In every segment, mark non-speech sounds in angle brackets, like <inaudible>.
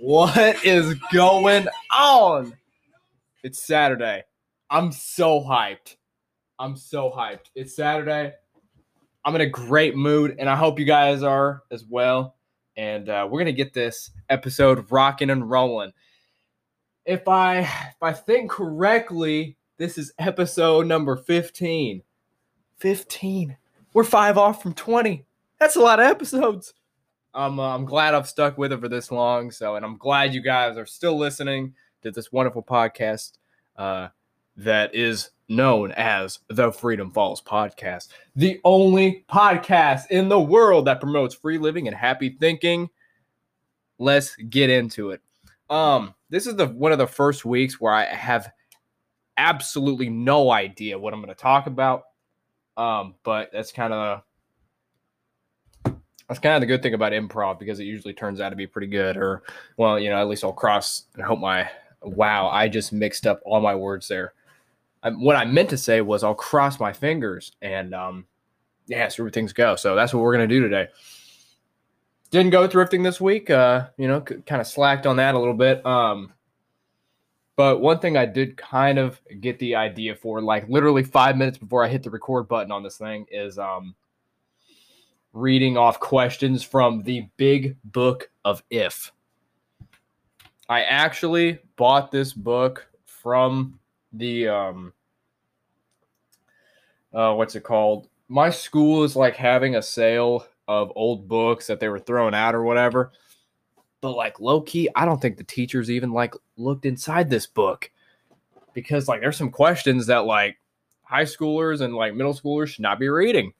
What is going on? It's Saturday. I'm so hyped. I'm so hyped. It's Saturday. I'm in a great mood, and I hope you guys are as well. And uh, we're gonna get this episode rocking and rolling. If I if I think correctly, this is episode number 15. 15. We're five off from 20. That's a lot of episodes. I'm uh, I'm glad I've stuck with it for this long. So, and I'm glad you guys are still listening to this wonderful podcast uh, that is known as the Freedom Falls Podcast, the only podcast in the world that promotes free living and happy thinking. Let's get into it. Um, this is the one of the first weeks where I have absolutely no idea what I'm going to talk about. Um, but that's kind of that's kind of the good thing about improv because it usually turns out to be pretty good. Or, well, you know, at least I'll cross and hope my wow, I just mixed up all my words there. I, what I meant to say was I'll cross my fingers and um, yeah, see where things go. So that's what we're gonna do today. Didn't go thrifting this week. Uh, you know, kind of slacked on that a little bit. Um, but one thing I did kind of get the idea for, like literally five minutes before I hit the record button on this thing, is um reading off questions from the big book of if. I actually bought this book from the um uh what's it called? My school is like having a sale of old books that they were throwing out or whatever. But like low key, I don't think the teachers even like looked inside this book because like there's some questions that like high schoolers and like middle schoolers should not be reading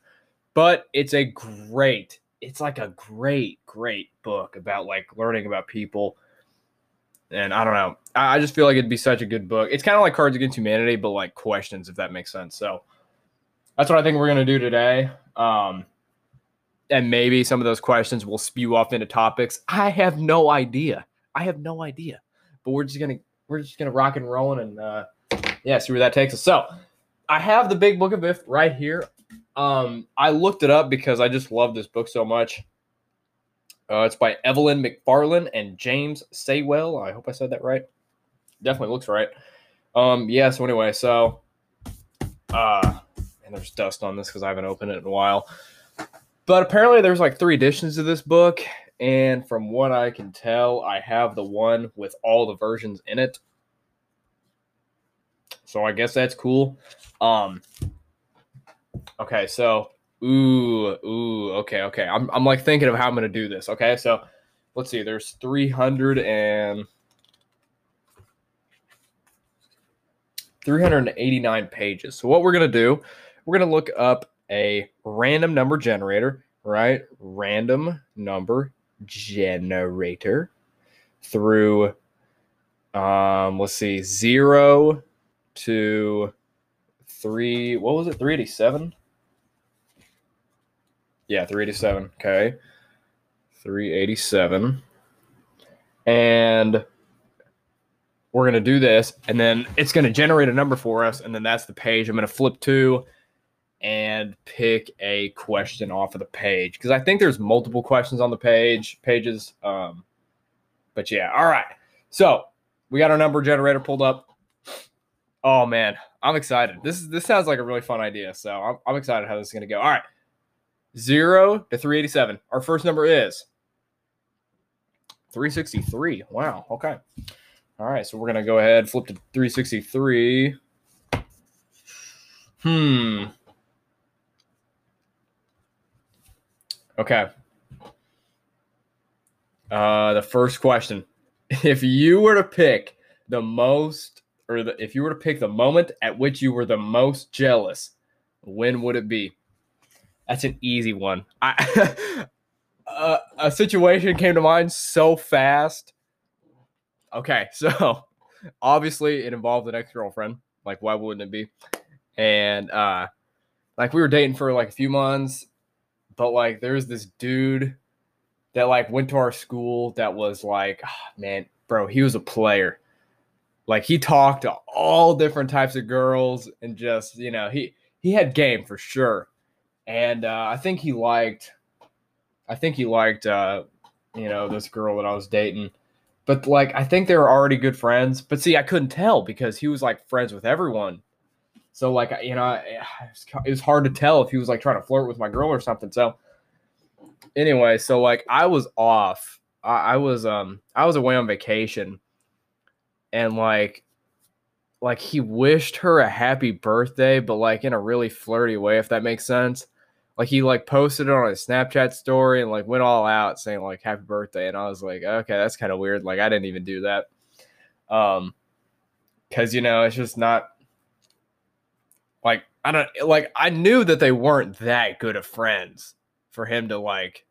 but it's a great it's like a great great book about like learning about people. And i don't know. I just feel like it'd be such a good book. It's kind of like cards against humanity but like questions if that makes sense. So that's what i think we're going to do today. Um and maybe some of those questions will spew off into topics i have no idea. I have no idea. But we're just gonna we're just gonna rock and roll and uh yeah see where that takes us. So i have the big book of if right here um, I looked it up because I just love this book so much. Uh, it's by Evelyn McFarlane and James Saywell. I hope I said that right. Definitely looks right. Um, yeah. So anyway, so uh, and there's dust on this because I haven't opened it in a while. But apparently, there's like three editions of this book, and from what I can tell, I have the one with all the versions in it. So I guess that's cool. Um, Okay, so ooh, ooh, okay, okay. I'm I'm like thinking of how I'm gonna do this. Okay, so let's see, there's 300 and 389 pages. So what we're gonna do, we're gonna look up a random number generator, right? Random number generator through um let's see, zero to three what was it 387 yeah, 387. Okay. 387. And we're to do this, and then it's to generate a number for us. And then that's the page I'm to flip to and pick a question off of the page because I think there's multiple questions on the page pages. Um, but yeah, all right. So we got our number generator pulled up. Oh man, I'm excited. This is this sounds like a really fun idea. So I'm, I'm excited how this is gonna go. All right. 0 to 387. Our first number is 363. Wow. Okay. All right. So we're to go ahead, flip to 363. Hmm. Okay. Uh, the first question <laughs> if you were to pick the most, or the, if you were to pick the moment at which you were the most jealous, when would it be? That's an easy one. <laughs> A situation came to mind so fast. Okay, <laughs> so obviously it involved an ex girlfriend. Like, why wouldn't it be? And uh, like we were dating for like a few months, but like there's this dude that like went to our school that was like, oh, <sighs> man, bro, he was a player. Like he talked to all different types of girls and just you know he he had game for sure and uh, I think he liked, I think he liked uh, you know, this girl that I was dating. But like, I think they were already good friends. But see, I couldn't tell because he was like friends with everyone. So like, you know, it was hard to tell if he was like trying to flirt with my girl or something. So anyway, so like I was off. I, I was um I was away on vacation, and like like he wished her a happy birthday, but like in a really flirty way, if that makes sense. Like he like posted it on his Snapchat story and like went all out saying like happy birthday. And I was like, okay, that's kind of weird. Like I didn't even do that. Um because you know, it's just not like I don't like I knew that they weren't that good of friends for him to like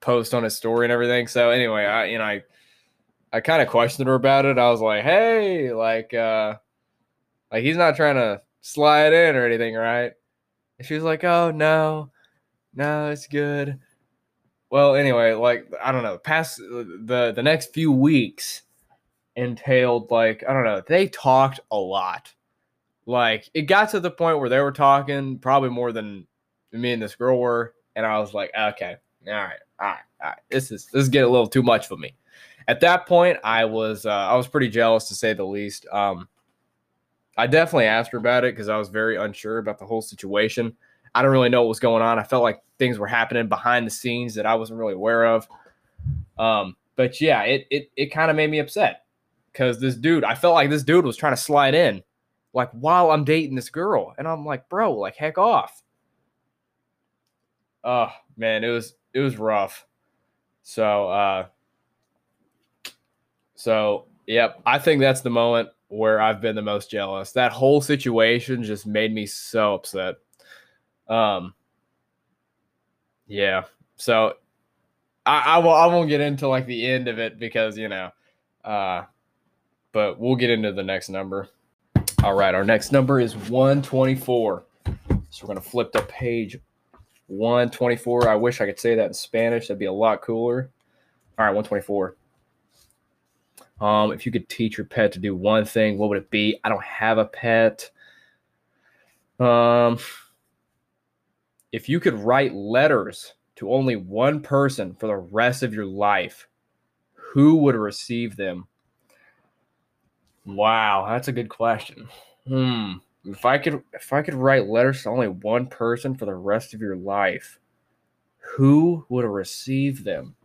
post on his story and everything. So anyway, I you know I I kind of questioned her about it. I was like, hey, like uh like he's not trying to slide in or anything, right? And she was like, oh no, no, it's good. Well, anyway, like I don't know, past the the next few weeks entailed like I don't know, they talked a lot. Like it got to the point where they were talking probably more than me and this girl were, and I was like, okay, all right, all right, all right. This is this is getting a little too much for me. At that point, I was uh, I was pretty jealous to say the least. Um, I definitely asked her about it because I was very unsure about the whole situation. I don't really know what was going on. I felt like things were happening behind the scenes that I wasn't really aware of. Um, but yeah, it it it kind of made me upset because this dude, I felt like this dude was trying to slide in, like while I'm dating this girl, and I'm like, bro, like heck off. Oh man, it was it was rough. So uh, so yep, I think that's the moment where I've been the most jealous. That whole situation just made me so upset. Um, yeah. So I, I will I won't get into like the end of it because you know, uh, but we'll get into the next number. All right, our next number is 124. So we're gonna flip to page 124. I wish I could say that in Spanish. That'd be a lot cooler. All right, 124. Um, if you could teach your pet to do one thing, what would it be? I don't have a pet. Um, if you could write letters to only one person for the rest of your life, who would receive them? Wow, that's a good question. Hmm. If I could if I could write letters to only one person for the rest of your life, who would receive them?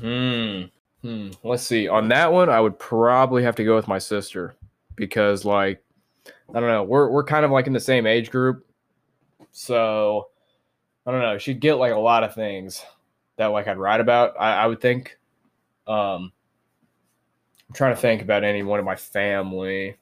Hmm. Hmm. Let's see. On that one, I would probably have to go with my sister because, like, I don't know. We're we're kind of like in the same age group, so I don't know. She'd get like a lot of things that like I'd write about. I, I would think. Um, I'm trying to think about any one of my family.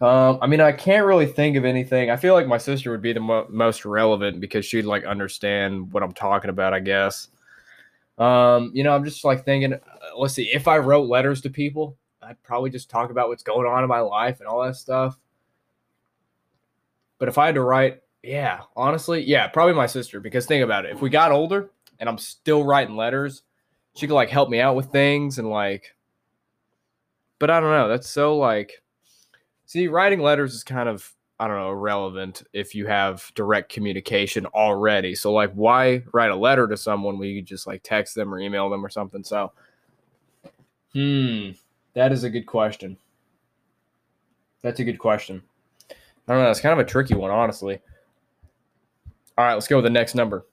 Um, I mean, I can't really think of anything. I feel like my sister would be the mo- most relevant because she'd like understand what I'm talking about. I guess. Um, you know, I'm just like thinking. Uh, let's see. If I wrote letters to people, I'd probably just talk about what's going on in my life and all that stuff. But if I had to write, yeah, honestly, yeah, probably my sister. Because think about it. If we got older and I'm still writing letters, she could like help me out with things and like. But I don't know. That's so like See, writing letters is kind of I don't know irrelevant if you have direct communication already. So like, why write a letter to someone when you just like text them or email them or something? So, hmm, that is a good question. That's a good question. I don't know. It's kind of a tricky one, honestly. All right, let's go with the next number.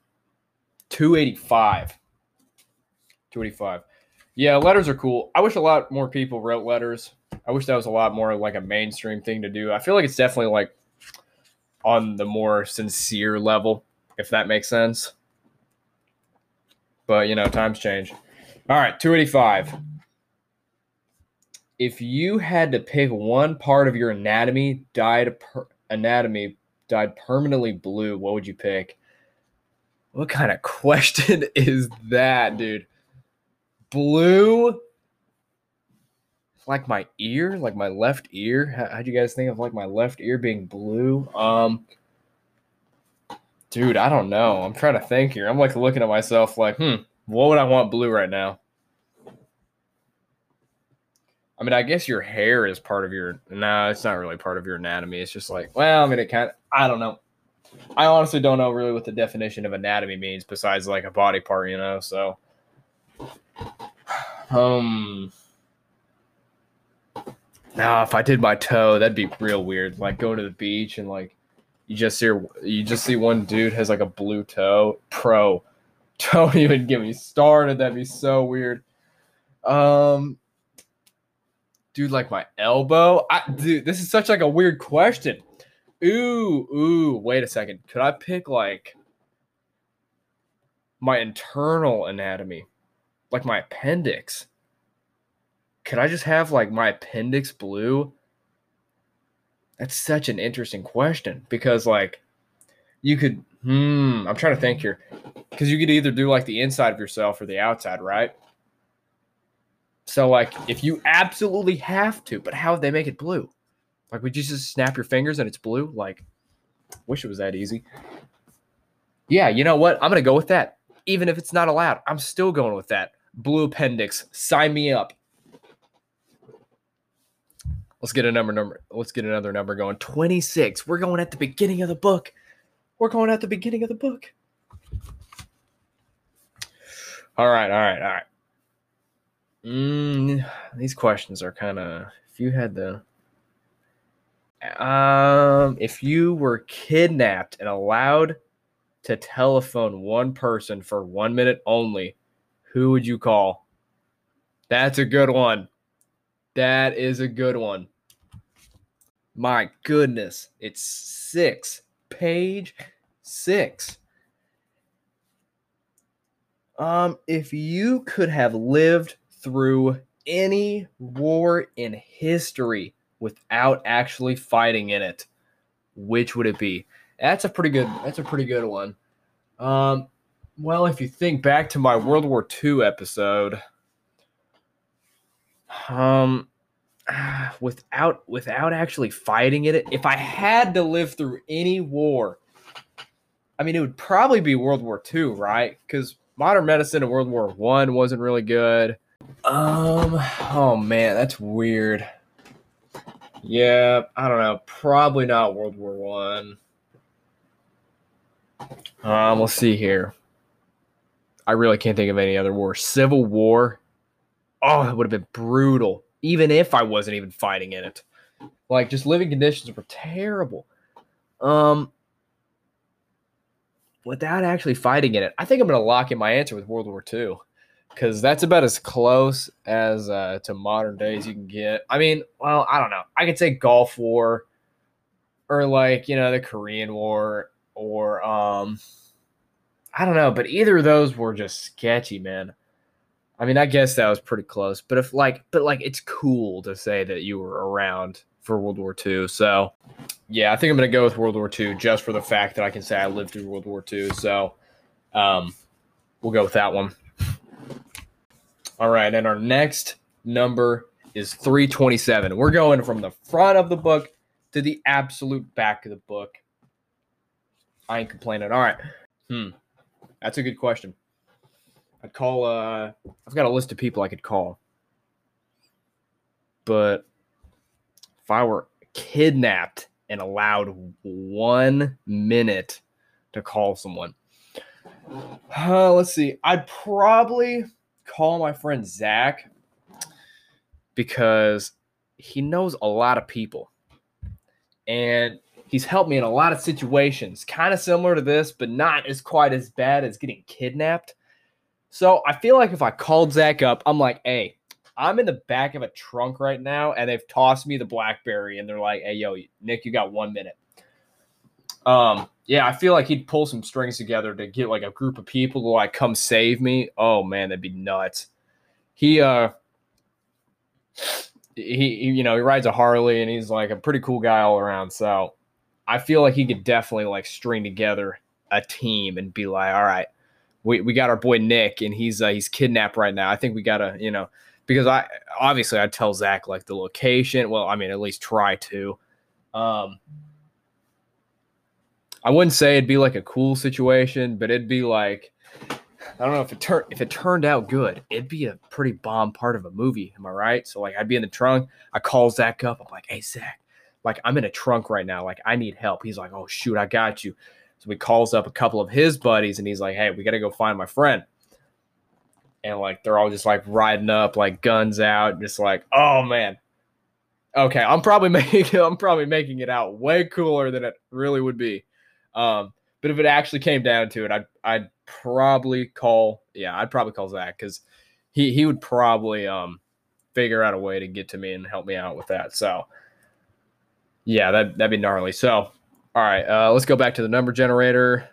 285. 285. Yeah, letters are cool. I wish a lot more people wrote letters. I wish that was a lot more like a mainstream thing to do. I feel like it's definitely like on the more sincere level, if that makes sense. But you know, times change. All right, 285. If you had to pick one part of your anatomy dyed per- anatomy dyed permanently blue, what would you pick? What kind of <laughs> question is that, dude? Blue like my ear, like my left ear. How, how'd you guys think of like my left ear being blue? Um, dude, I don't know. I'm trying to think here. I'm like looking at myself like, hmm, what would I want blue right now? I mean, I guess your hair is part of your. No, it's not really part of your anatomy. It's just like, well, I mean, it kind of. I don't know. I honestly don't know really what the definition of anatomy means besides like a body part, you know. So, <sighs> um, now if I did my toe, that'd be real weird. Like going to the beach and like you just see you just see one dude has like a blue toe. Pro, <laughs> don't even get me started. That'd be so weird. Um, dude, like my elbow. I dude, this is such like a weird question. Ooh, ooh, wait a second. Could I pick like my internal anatomy? Like my appendix? Could I just have like my appendix blue? That's such an interesting question because like you could hmm, I'm trying to think here. Cuz you could either do like the inside of yourself or the outside, right? So like if you absolutely have to, but how would they make it blue? Like would you just snap your fingers and it's blue? Like wish it was that easy. Yeah, you know what? I'm to go with that. Even if it's not allowed, I'm still going with that. Blue appendix. Sign me up. Let's get a number number. Let's get another number going. 26. We're going at the beginning of the book. We're going at the beginning of the book. All right, all right, all right. Mm, these questions are kind of. If you had the. Um, if you were kidnapped and allowed to telephone one person for one minute only, who would you call? That's a good one. That is a good one. My goodness, it's six, page six. Um, if you could have lived through any war in history without actually fighting in it, which would it be? That's a pretty good. That's a pretty good one. Um, well, if you think back to my World War II episode, um, <sighs> without without actually fighting it, if I had to live through any war, I mean, it would probably be World War II, right? Because modern medicine in World War One wasn't really good. Um, oh man, that's weird. Yeah, I don't know. Probably not World War One. Um, let's see here. I really can't think of any other war. Civil War. Oh, it would have been brutal, even if I wasn't even fighting in it. Like, just living conditions were terrible. Um, without actually fighting in it, I think I'm to lock in my answer with World War II because that's about as close as uh, to modern days you can get. I mean, well, I don't know. I could say Gulf War or like you know the Korean War or um I don't know, but either of those were just sketchy, man. I mean, I guess that was pretty close, but if like, but like, it's cool to say that you were around for World War II. So, yeah, I think I'm gonna go with World War II just for the fact that I can say I lived through World War II. So, um, we'll go with that one. All right, and our next number is 327. We're going from the front of the book to the absolute back of the book. I ain't complaining. All right. Hmm. That's a good question. I'd call uh I've got a list of people I could call. But if I were kidnapped and allowed one minute to call someone. Uh, let's see. I'd probably call my friend Zach because he knows a lot of people. And he's helped me in a lot of situations, kind of similar to this, but not as quite as bad as getting kidnapped. So I feel like if I called Zach up, I'm like, hey, I'm in the back of a trunk right now, and they've tossed me the Blackberry, and they're like, hey, yo, Nick, you got one minute. Um, yeah, I feel like he'd pull some strings together to get like a group of people to like come save me. Oh man, that'd be nuts. He uh he, he you know he rides a Harley and he's like a pretty cool guy all around. So I feel like he could definitely like string together a team and be like, all right, we, we got our boy Nick and he's uh, he's kidnapped right now. I think we gotta, you know, because I obviously I'd tell Zach like the location. Well, I mean, at least try to. Um, I wouldn't say it'd be like a cool situation, but it'd be like I don't know if it turned if it turned out good, it'd be a pretty bomb part of a movie. Am I right? So like I'd be in the trunk, I call Zach up, I'm like, hey Zach, like I'm in a trunk right now. Like I need help. He's like, oh shoot, I got you. So he calls up a couple of his buddies and he's like, "Hey, we got to go find my friend." And like they're all just like riding up, like guns out, just like, "Oh man." Okay, I'm probably <laughs> making I'm probably making it out way cooler than it really would be. Um, but if it actually came down to it, I'd I'd probably call yeah, I'd probably call Zach because he he would probably um figure out a way to get to me and help me out with that. So yeah, that that'd be gnarly. So all right, uh, let's go back to the number generator.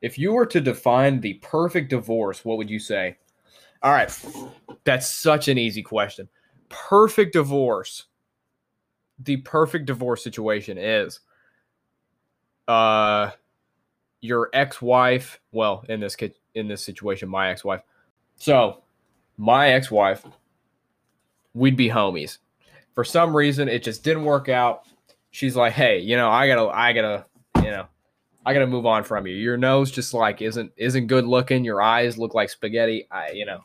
If you were to define the perfect divorce, what would you say? All right, that's such an easy question. Perfect divorce. The perfect divorce situation is uh your ex-wife, well, in this in this situation my ex-wife. So, my ex-wife we'd be homies. For some reason it just didn't work out she's like, hey, you know, I gotta, I gotta, you know, I gotta move on from you. Your nose just like isn't isn't good looking. Your eyes look like spaghetti. I, you know,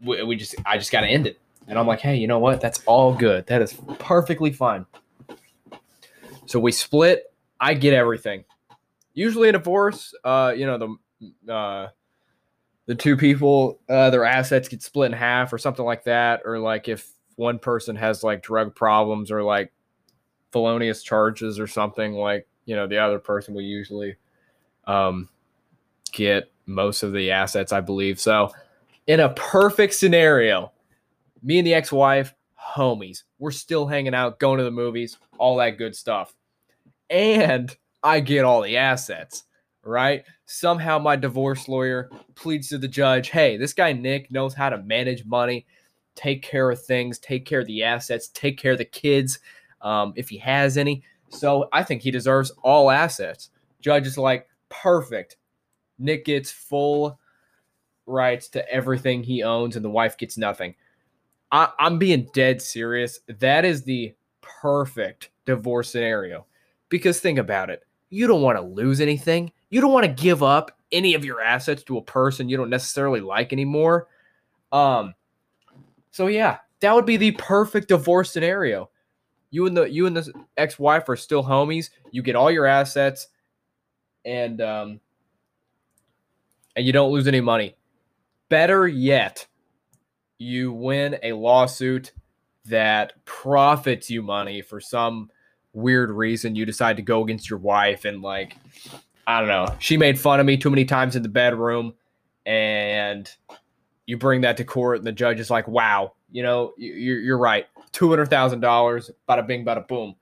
we, we just, I just gotta end it. And I'm like, hey, you know what? That's all good. That is perfectly fine. So we split. I get everything. Usually in a divorce, uh, you know, the uh, the two people, uh, their assets get split in half or something like that, or like if one person has like drug problems or like felonious charges or something like you know the other person will usually um, get most of the assets i believe. So in a perfect scenario me and the ex-wife homies we're still hanging out going to the movies all that good stuff. And i get all the assets right? Somehow my divorce lawyer pleads to the judge hey this guy nick knows how to manage money take care of things take care of the assets take care of the kids um, if he has any. So I think he deserves all assets. Judge is like, perfect. Nick gets full rights to everything he owns, and the wife gets nothing. I, I'm being dead serious. That is the perfect divorce scenario. Because think about it. You don't want to lose anything. You don't want to give up any of your assets to a person you don't necessarily like anymore. Um, so yeah, that would be the perfect divorce scenario you and the you and the ex-wife are still homies. You get all your assets, and um, and you don't lose any money. Better yet, you win a lawsuit that profits you money for some weird reason. You decide to go against your wife, and like, I don't know, she made fun of me too many times in the bedroom, and you bring that to court, and the judge is like, "Wow, you know, you're, you're right two hundred thousand dollars, bada bing, bada boom.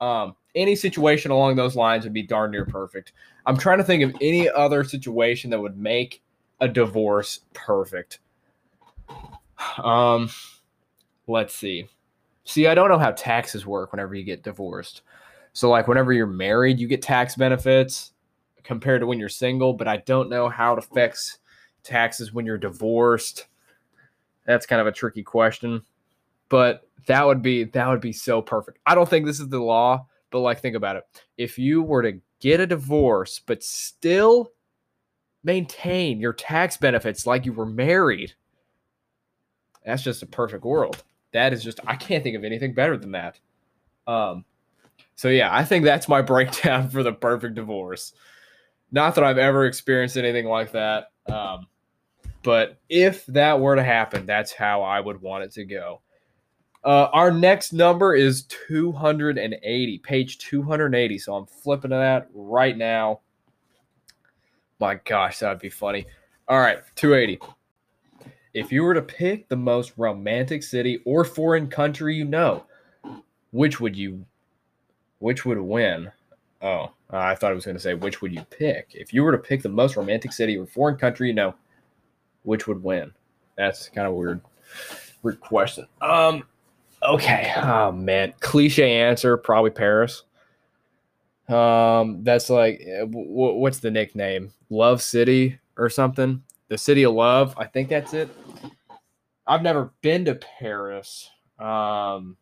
Um, any situation along those lines would be darn near perfect. I'm trying to think of any other situation that would make a divorce perfect. Um, let's see. See, I don't know how taxes work whenever you get divorced. So, like, whenever you're married, you get tax benefits compared to when you're single, but I don't know how it affects taxes when you're divorced. That's kind of a tricky question. But that would be that would be so perfect. I don't think this is the law, but like think about it. If you were to get a divorce but still maintain your tax benefits like you were married, that's just a perfect world. That is just I can't think of anything better than that. Um so yeah, I think that's my <laughs> breakdown for the perfect divorce. Not that I've ever experienced anything like that. Um, but if that were to happen, that's how I would want it to go. Uh, our next number is 280, page 280. So I'm flipping to that right now. My gosh, that'd be funny. All right, 280. If you were to pick the most romantic city or foreign country you know, which would you, which would win? Oh, I thought I was going to say, which would you pick? If you were to pick the most romantic city or foreign country you know, which would win? That's kind of weird, weird question. Um, Okay. Oh man, cliche answer, probably Paris. Um, that's like, eh, w- what's the nickname? Love City or something? The City of Love. I think that's it. I've never been to Paris. Um,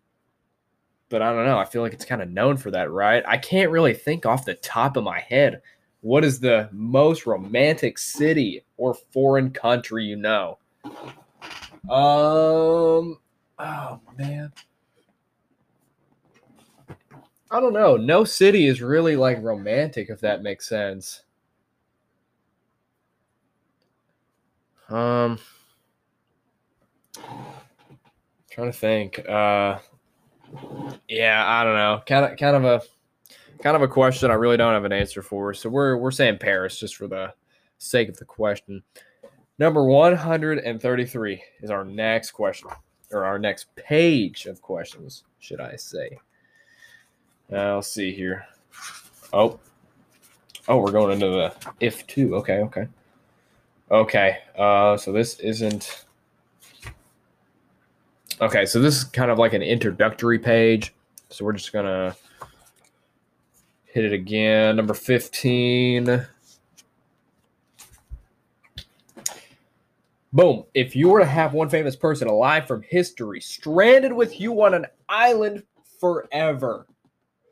but I don't know. I feel like it's kind of known for that, right? I can't really think off the top of my head. What is the most romantic city or foreign country you know? Um, Oh man. I don't know. No city is really like romantic, if that makes sense. Um, trying to think. Uh, yeah, I don't know. Kind of, kind of a, kind of a question. I really don't have an answer for. So we're we're saying Paris just for the sake of the question. Number one hundred and thirty-three is our next question, or our next page of questions, should I say? Now, let's see here. Oh, oh, we're going into the if two. Okay, okay. Okay, uh, so this isn't. Okay, so this is kind of like an introductory page. So we're just gonna hit it again. Number 15. Boom. If you were to have one famous person alive from history stranded with you on an island forever,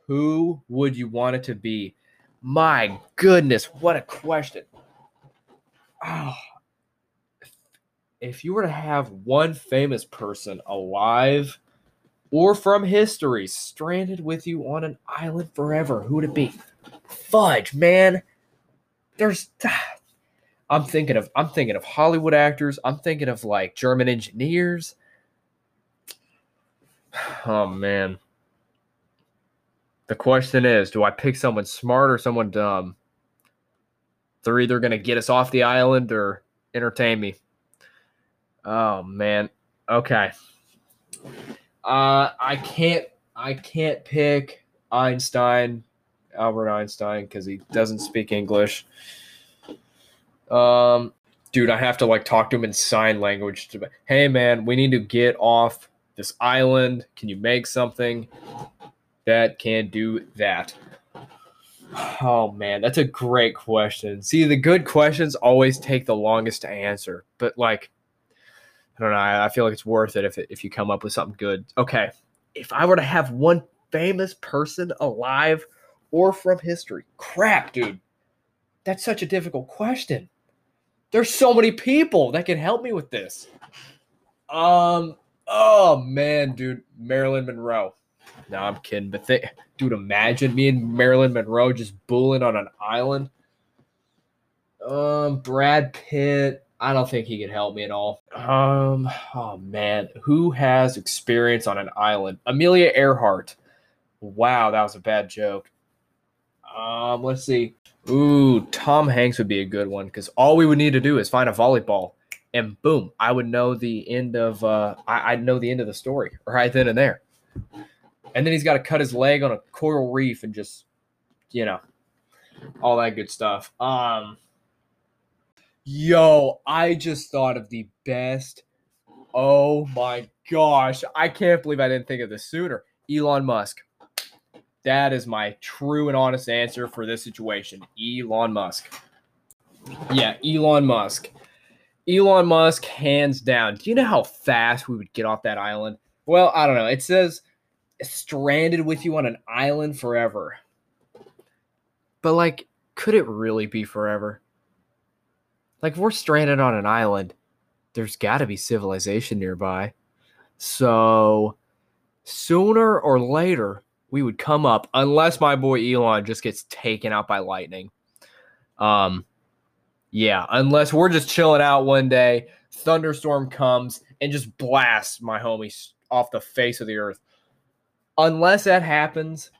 who would you want it to be? My goodness, what a question oh, if you were to have one famous person alive or from history stranded with you on an island forever, who would it be? Fudge, man. There's ah. I'm thinking of I'm thinking of Hollywood actors. I'm thinking of like German engineers. <sighs> Oh man. The question is, do I pick someone smart or someone dumb? They're either going to get us off the island or entertain me. Oh man. Okay. Uh I can't I can't pick Einstein, Albert Einstein cuz he doesn't speak English. Um dude, I have to like talk to him in sign language to Hey man, we need to get off this island. Can you make something that can do that? Oh man, that's a great question. See, the good questions always take the longest to answer, but like, I don't know. I, feel like it's worth it if it, if you come up with something good. Okay, if I were to have one famous person alive or from history, crap, dude, that's such a difficult question. There's so many people that can help me with this. Um, oh man, dude, Marilyn Monroe. No, I'm kidding. But dude, imagine me and Marilyn Monroe just bulling on an island. Um, Brad Pitt. I don't think he could help me at all. Um, oh man, who has experience on an island? Amelia Earhart. Wow, that was a bad joke. Um, let's see. Ooh, Tom Hanks would be a good one because all we would need to do is find a volleyball, and boom, I would know the end of. Uh, I, I'd know the end of the story right then and there and then he's got to cut his leg on a coral reef and just, you know, all that good stuff. Um, yo, I just thought of the best. Oh my gosh, I can't believe I didn't think of this sooner. Elon Musk. That is my true and honest answer for this situation. Elon Musk. Yeah, Elon Musk. Elon Musk, hands down. Do you know how fast we would get off that island? Well, I don't know. It says stranded with you on an island forever. But like, could it really be forever? Like, if we're stranded on an island. There's got to be civilization nearby. So, sooner or later, we would come up, unless my boy Elon just gets taken out by lightning. Um, yeah, unless we're just chilling out one day, thunderstorm comes and just blasts my homies off the face of the earth unless that happens,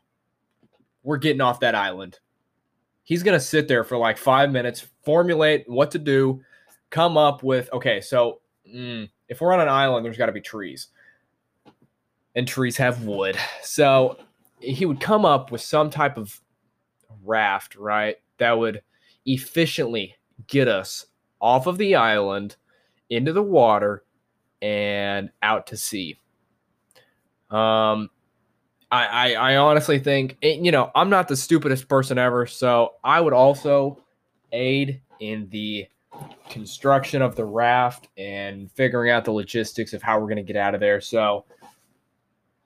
we're getting off that island. He's going to sit there for like five minutes, formulate what to do, come up with okay, so mm, if we're on an island, there's got to be trees. And trees have wood. So he would come up with some type of raft, right? That would efficiently get us off of the island into the water and out to sea. Um, I, I, I honestly think, you know, I'm not the stupidest person ever, so I would also aid in the construction of the raft and figuring out the logistics of how we're going to get out of there. So,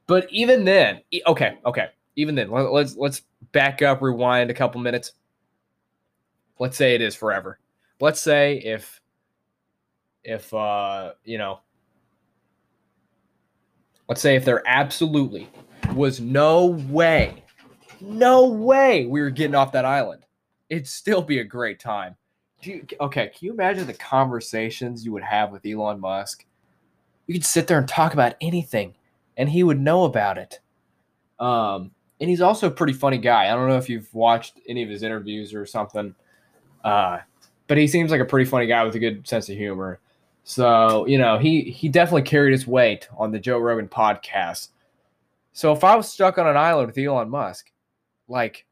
but even then, okay, okay, even then, let's let's back up, rewind a couple minutes. Let's say it is forever. Let's say if if uh you know, let's say if they're absolutely was no way no way we were getting off that island. It'd still be a great time. You, okay, can you imagine the conversations you would have with Elon Musk? You could sit there and talk about anything, and he would know about it. Um, and he's also a pretty funny guy. I don't know if you've watched any of his interviews or something, uh, but he seems like a pretty funny guy with a good sense of humor. So you know, he he definitely carried his weight on the Joe Rogan podcast. So if I was stuck on an island with Elon Musk, like,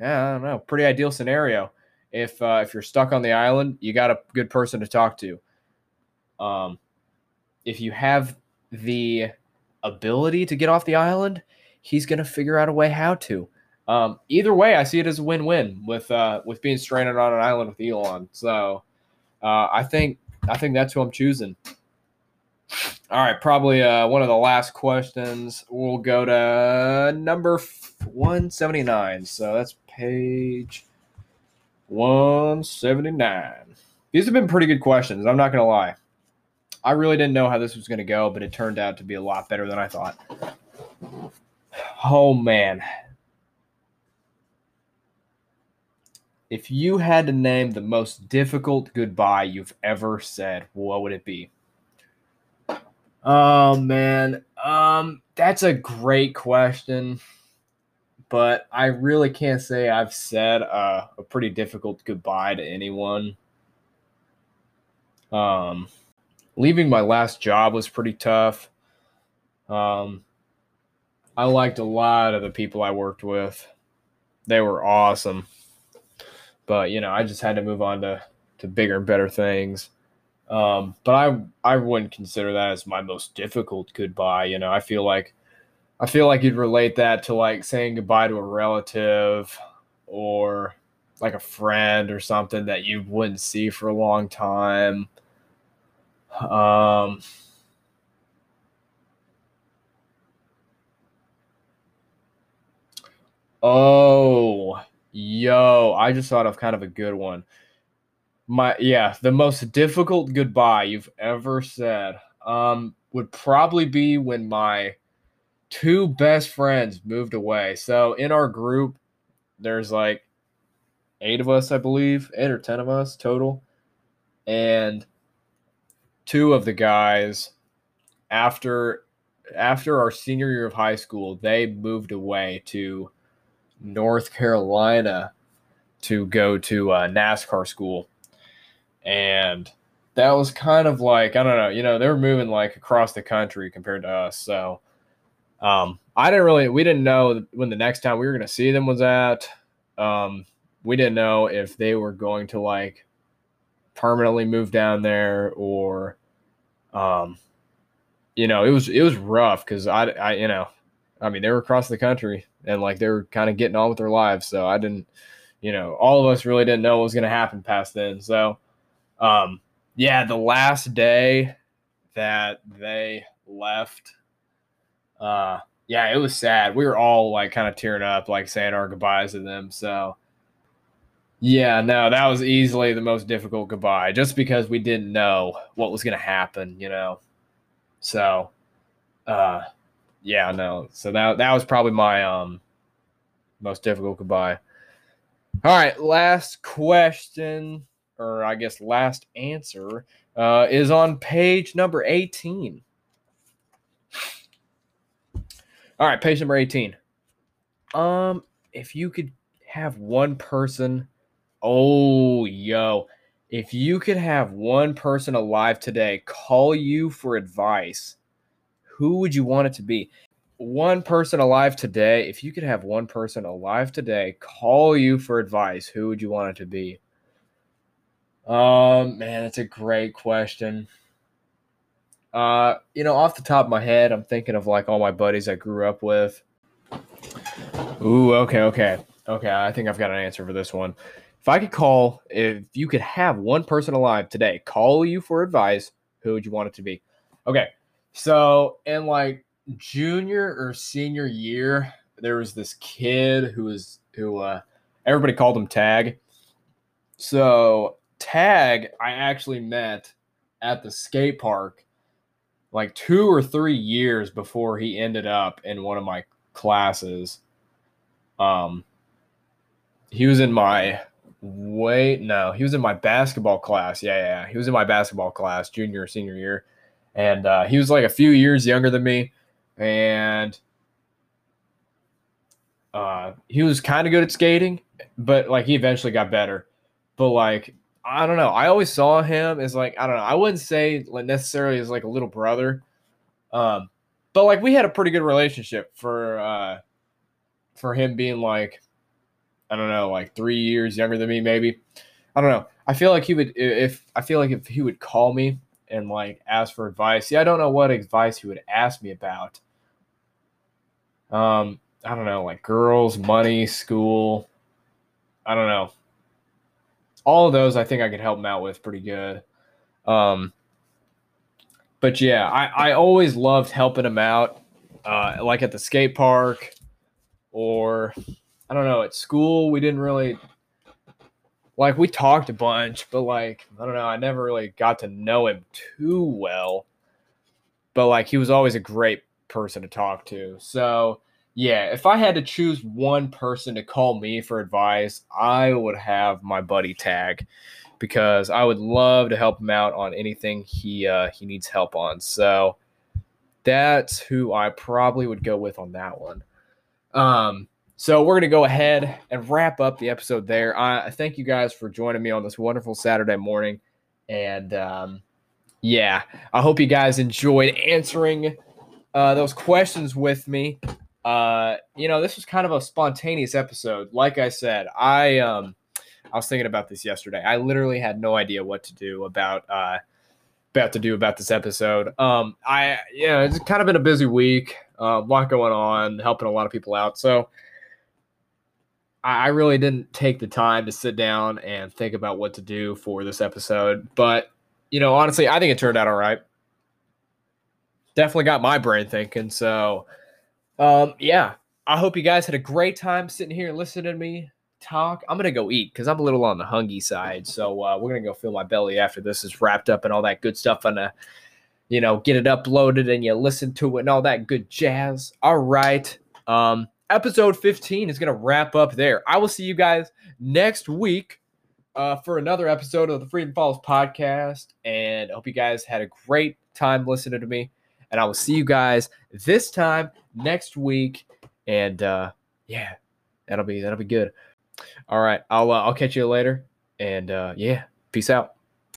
yeah, I don't know, pretty ideal scenario. If uh, if you're stuck on the island, you got a good person to talk to. Um, if you have the ability to get off the island, he's gonna figure out a way how to. Um, either way, I see it as a win-win with uh, with being stranded on an island with Elon. So uh, I think I think that's who I'm choosing. All right, probably uh, one of the last questions. We'll go to number 179. So that's page 179. These have been pretty good questions. I'm not going to lie. I really didn't know how this was going to go, but it turned out to be a lot better than I thought. Oh, man. If you had to name the most difficult goodbye you've ever said, what would it be? Oh man, um, that's a great question, but I really can't say I've said a pretty difficult goodbye to anyone. Um, leaving my last job was pretty tough. Um, I liked a lot of the people I worked with; they were awesome. But you know, I just had to move on to to bigger and better things. Um, but I I wouldn't consider that as my most difficult goodbye. You know, I feel like I feel like you'd relate that to like saying goodbye to a relative or like a friend or something that you wouldn't see for a long time. Um, oh, yo, I just thought of kind of a good one. My yeah the most difficult goodbye you've ever said um would probably be when my two best friends moved away. So in our group there's like eight of us i believe eight or ten of us total. And two of the guys after after our senior year of high school they moved away to north carolina to go to uh, nascar school and that was kind of like I don't know, you know, they were moving like across the country compared to us. So um, I didn't really, we didn't know when the next time we were going to see them was at. Um, we didn't know if they were going to like permanently move down there or, um, you know, it was it was rough because I, I, you know, I mean, they were across the country and like they were kind of getting on with their lives. So I didn't, you know, all of us really didn't know what was going to happen past then. So um, yeah, the last day that they left, uh, yeah, it was sad. We were all like kind of tearing up, like saying our goodbyes to them. So, yeah, no, that was easily the most difficult goodbye just because we didn't know what was going to happen, you know. So, uh, yeah, no. So that that was probably my um most difficult goodbye. All right, last question or I guess last answer, uh, is on page number 18. All right, page number 18. Um, if you could have one person, oh, yo, if you could have one person alive today call you for advice, who would you want it to be? One person alive today, if you could have one person alive today call you for advice, who would you want it to be? Um, man, that's a great question. Uh, you know, off the top of my head, I'm thinking of like all my buddies I grew up with. Ooh, okay, okay. Okay, I think I've got an answer for this one. If I could call, if you could have one person alive today call you for advice, who would you want it to be? Okay, so in like junior or senior year, there was this kid who was who uh everybody called him Tag. So Tag, I actually met at the skate park like two or three years before he ended up in one of my classes. Um, he was in my wait no he was in my basketball class. Yeah yeah he was in my basketball class junior senior year. And uh, he was like a few years younger than me. And uh, he was kind of good at skating but like he eventually got better. But like i don't know. I always saw him as like i don't know. I wouldn't say necessarily as like a little brother. Um but like we had a pretty good relationship for uh for him being like I don't know, like three years younger than me, maybe. I don't know. I feel like he would if I feel like if he would call me and like ask for advice. Yeah, I don't know what advice he would ask me about. Um, I don't know, like girls, money, school. I don't know. All of those I think I could help him out with pretty good. Um, but yeah, I, I always loved helping him out, uh, like at the skate park or I don't know, at school we didn't really like we talked a bunch, but like I don't know, I never really got to know him too well. But like he was always a great person to talk to. So, yeah, if I had to choose one person to call me for advice, I would have my buddy Tag because I would love to help him out on anything he uh, he needs help on. So that's who I probably would go with on that one. Um, so we're going to go ahead and wrap up the episode there. I thank you guys for joining me on this wonderful Saturday morning. And um, yeah, I hope you guys enjoyed answering uh, those questions with me. Uh, you know, this was kind of a spontaneous episode. Like I said, I um, I was thinking about this yesterday. I literally had no idea what to do about uh, about to do about this episode. Um, I yeah, it's kind of been a busy week. Uh, a lot going on, helping a lot of people out. So I really didn't take the time to sit down and think about what to do for this episode. But, you know, honestly, I think it turned out all right. Definitely got my brain thinking. So, um, yeah, I hope you guys had a great time sitting here listening to me talk. I'm to go eat because I'm a little on the hungry side. So, uh, we're to go fill my belly after this is wrapped up and all that good stuff. And, uh, you know, get it uploaded and you listen to it and all that good jazz. All right. Um, episode 15 is going to wrap up there. I will see you guys next week uh, for another episode of the Freedom Falls podcast. And I hope you guys had a great time listening to me. And I will see you guys this time next week. And uh, yeah, that'll be that'll be good. All right, I'll uh, I'll catch you later. And uh, yeah, peace out.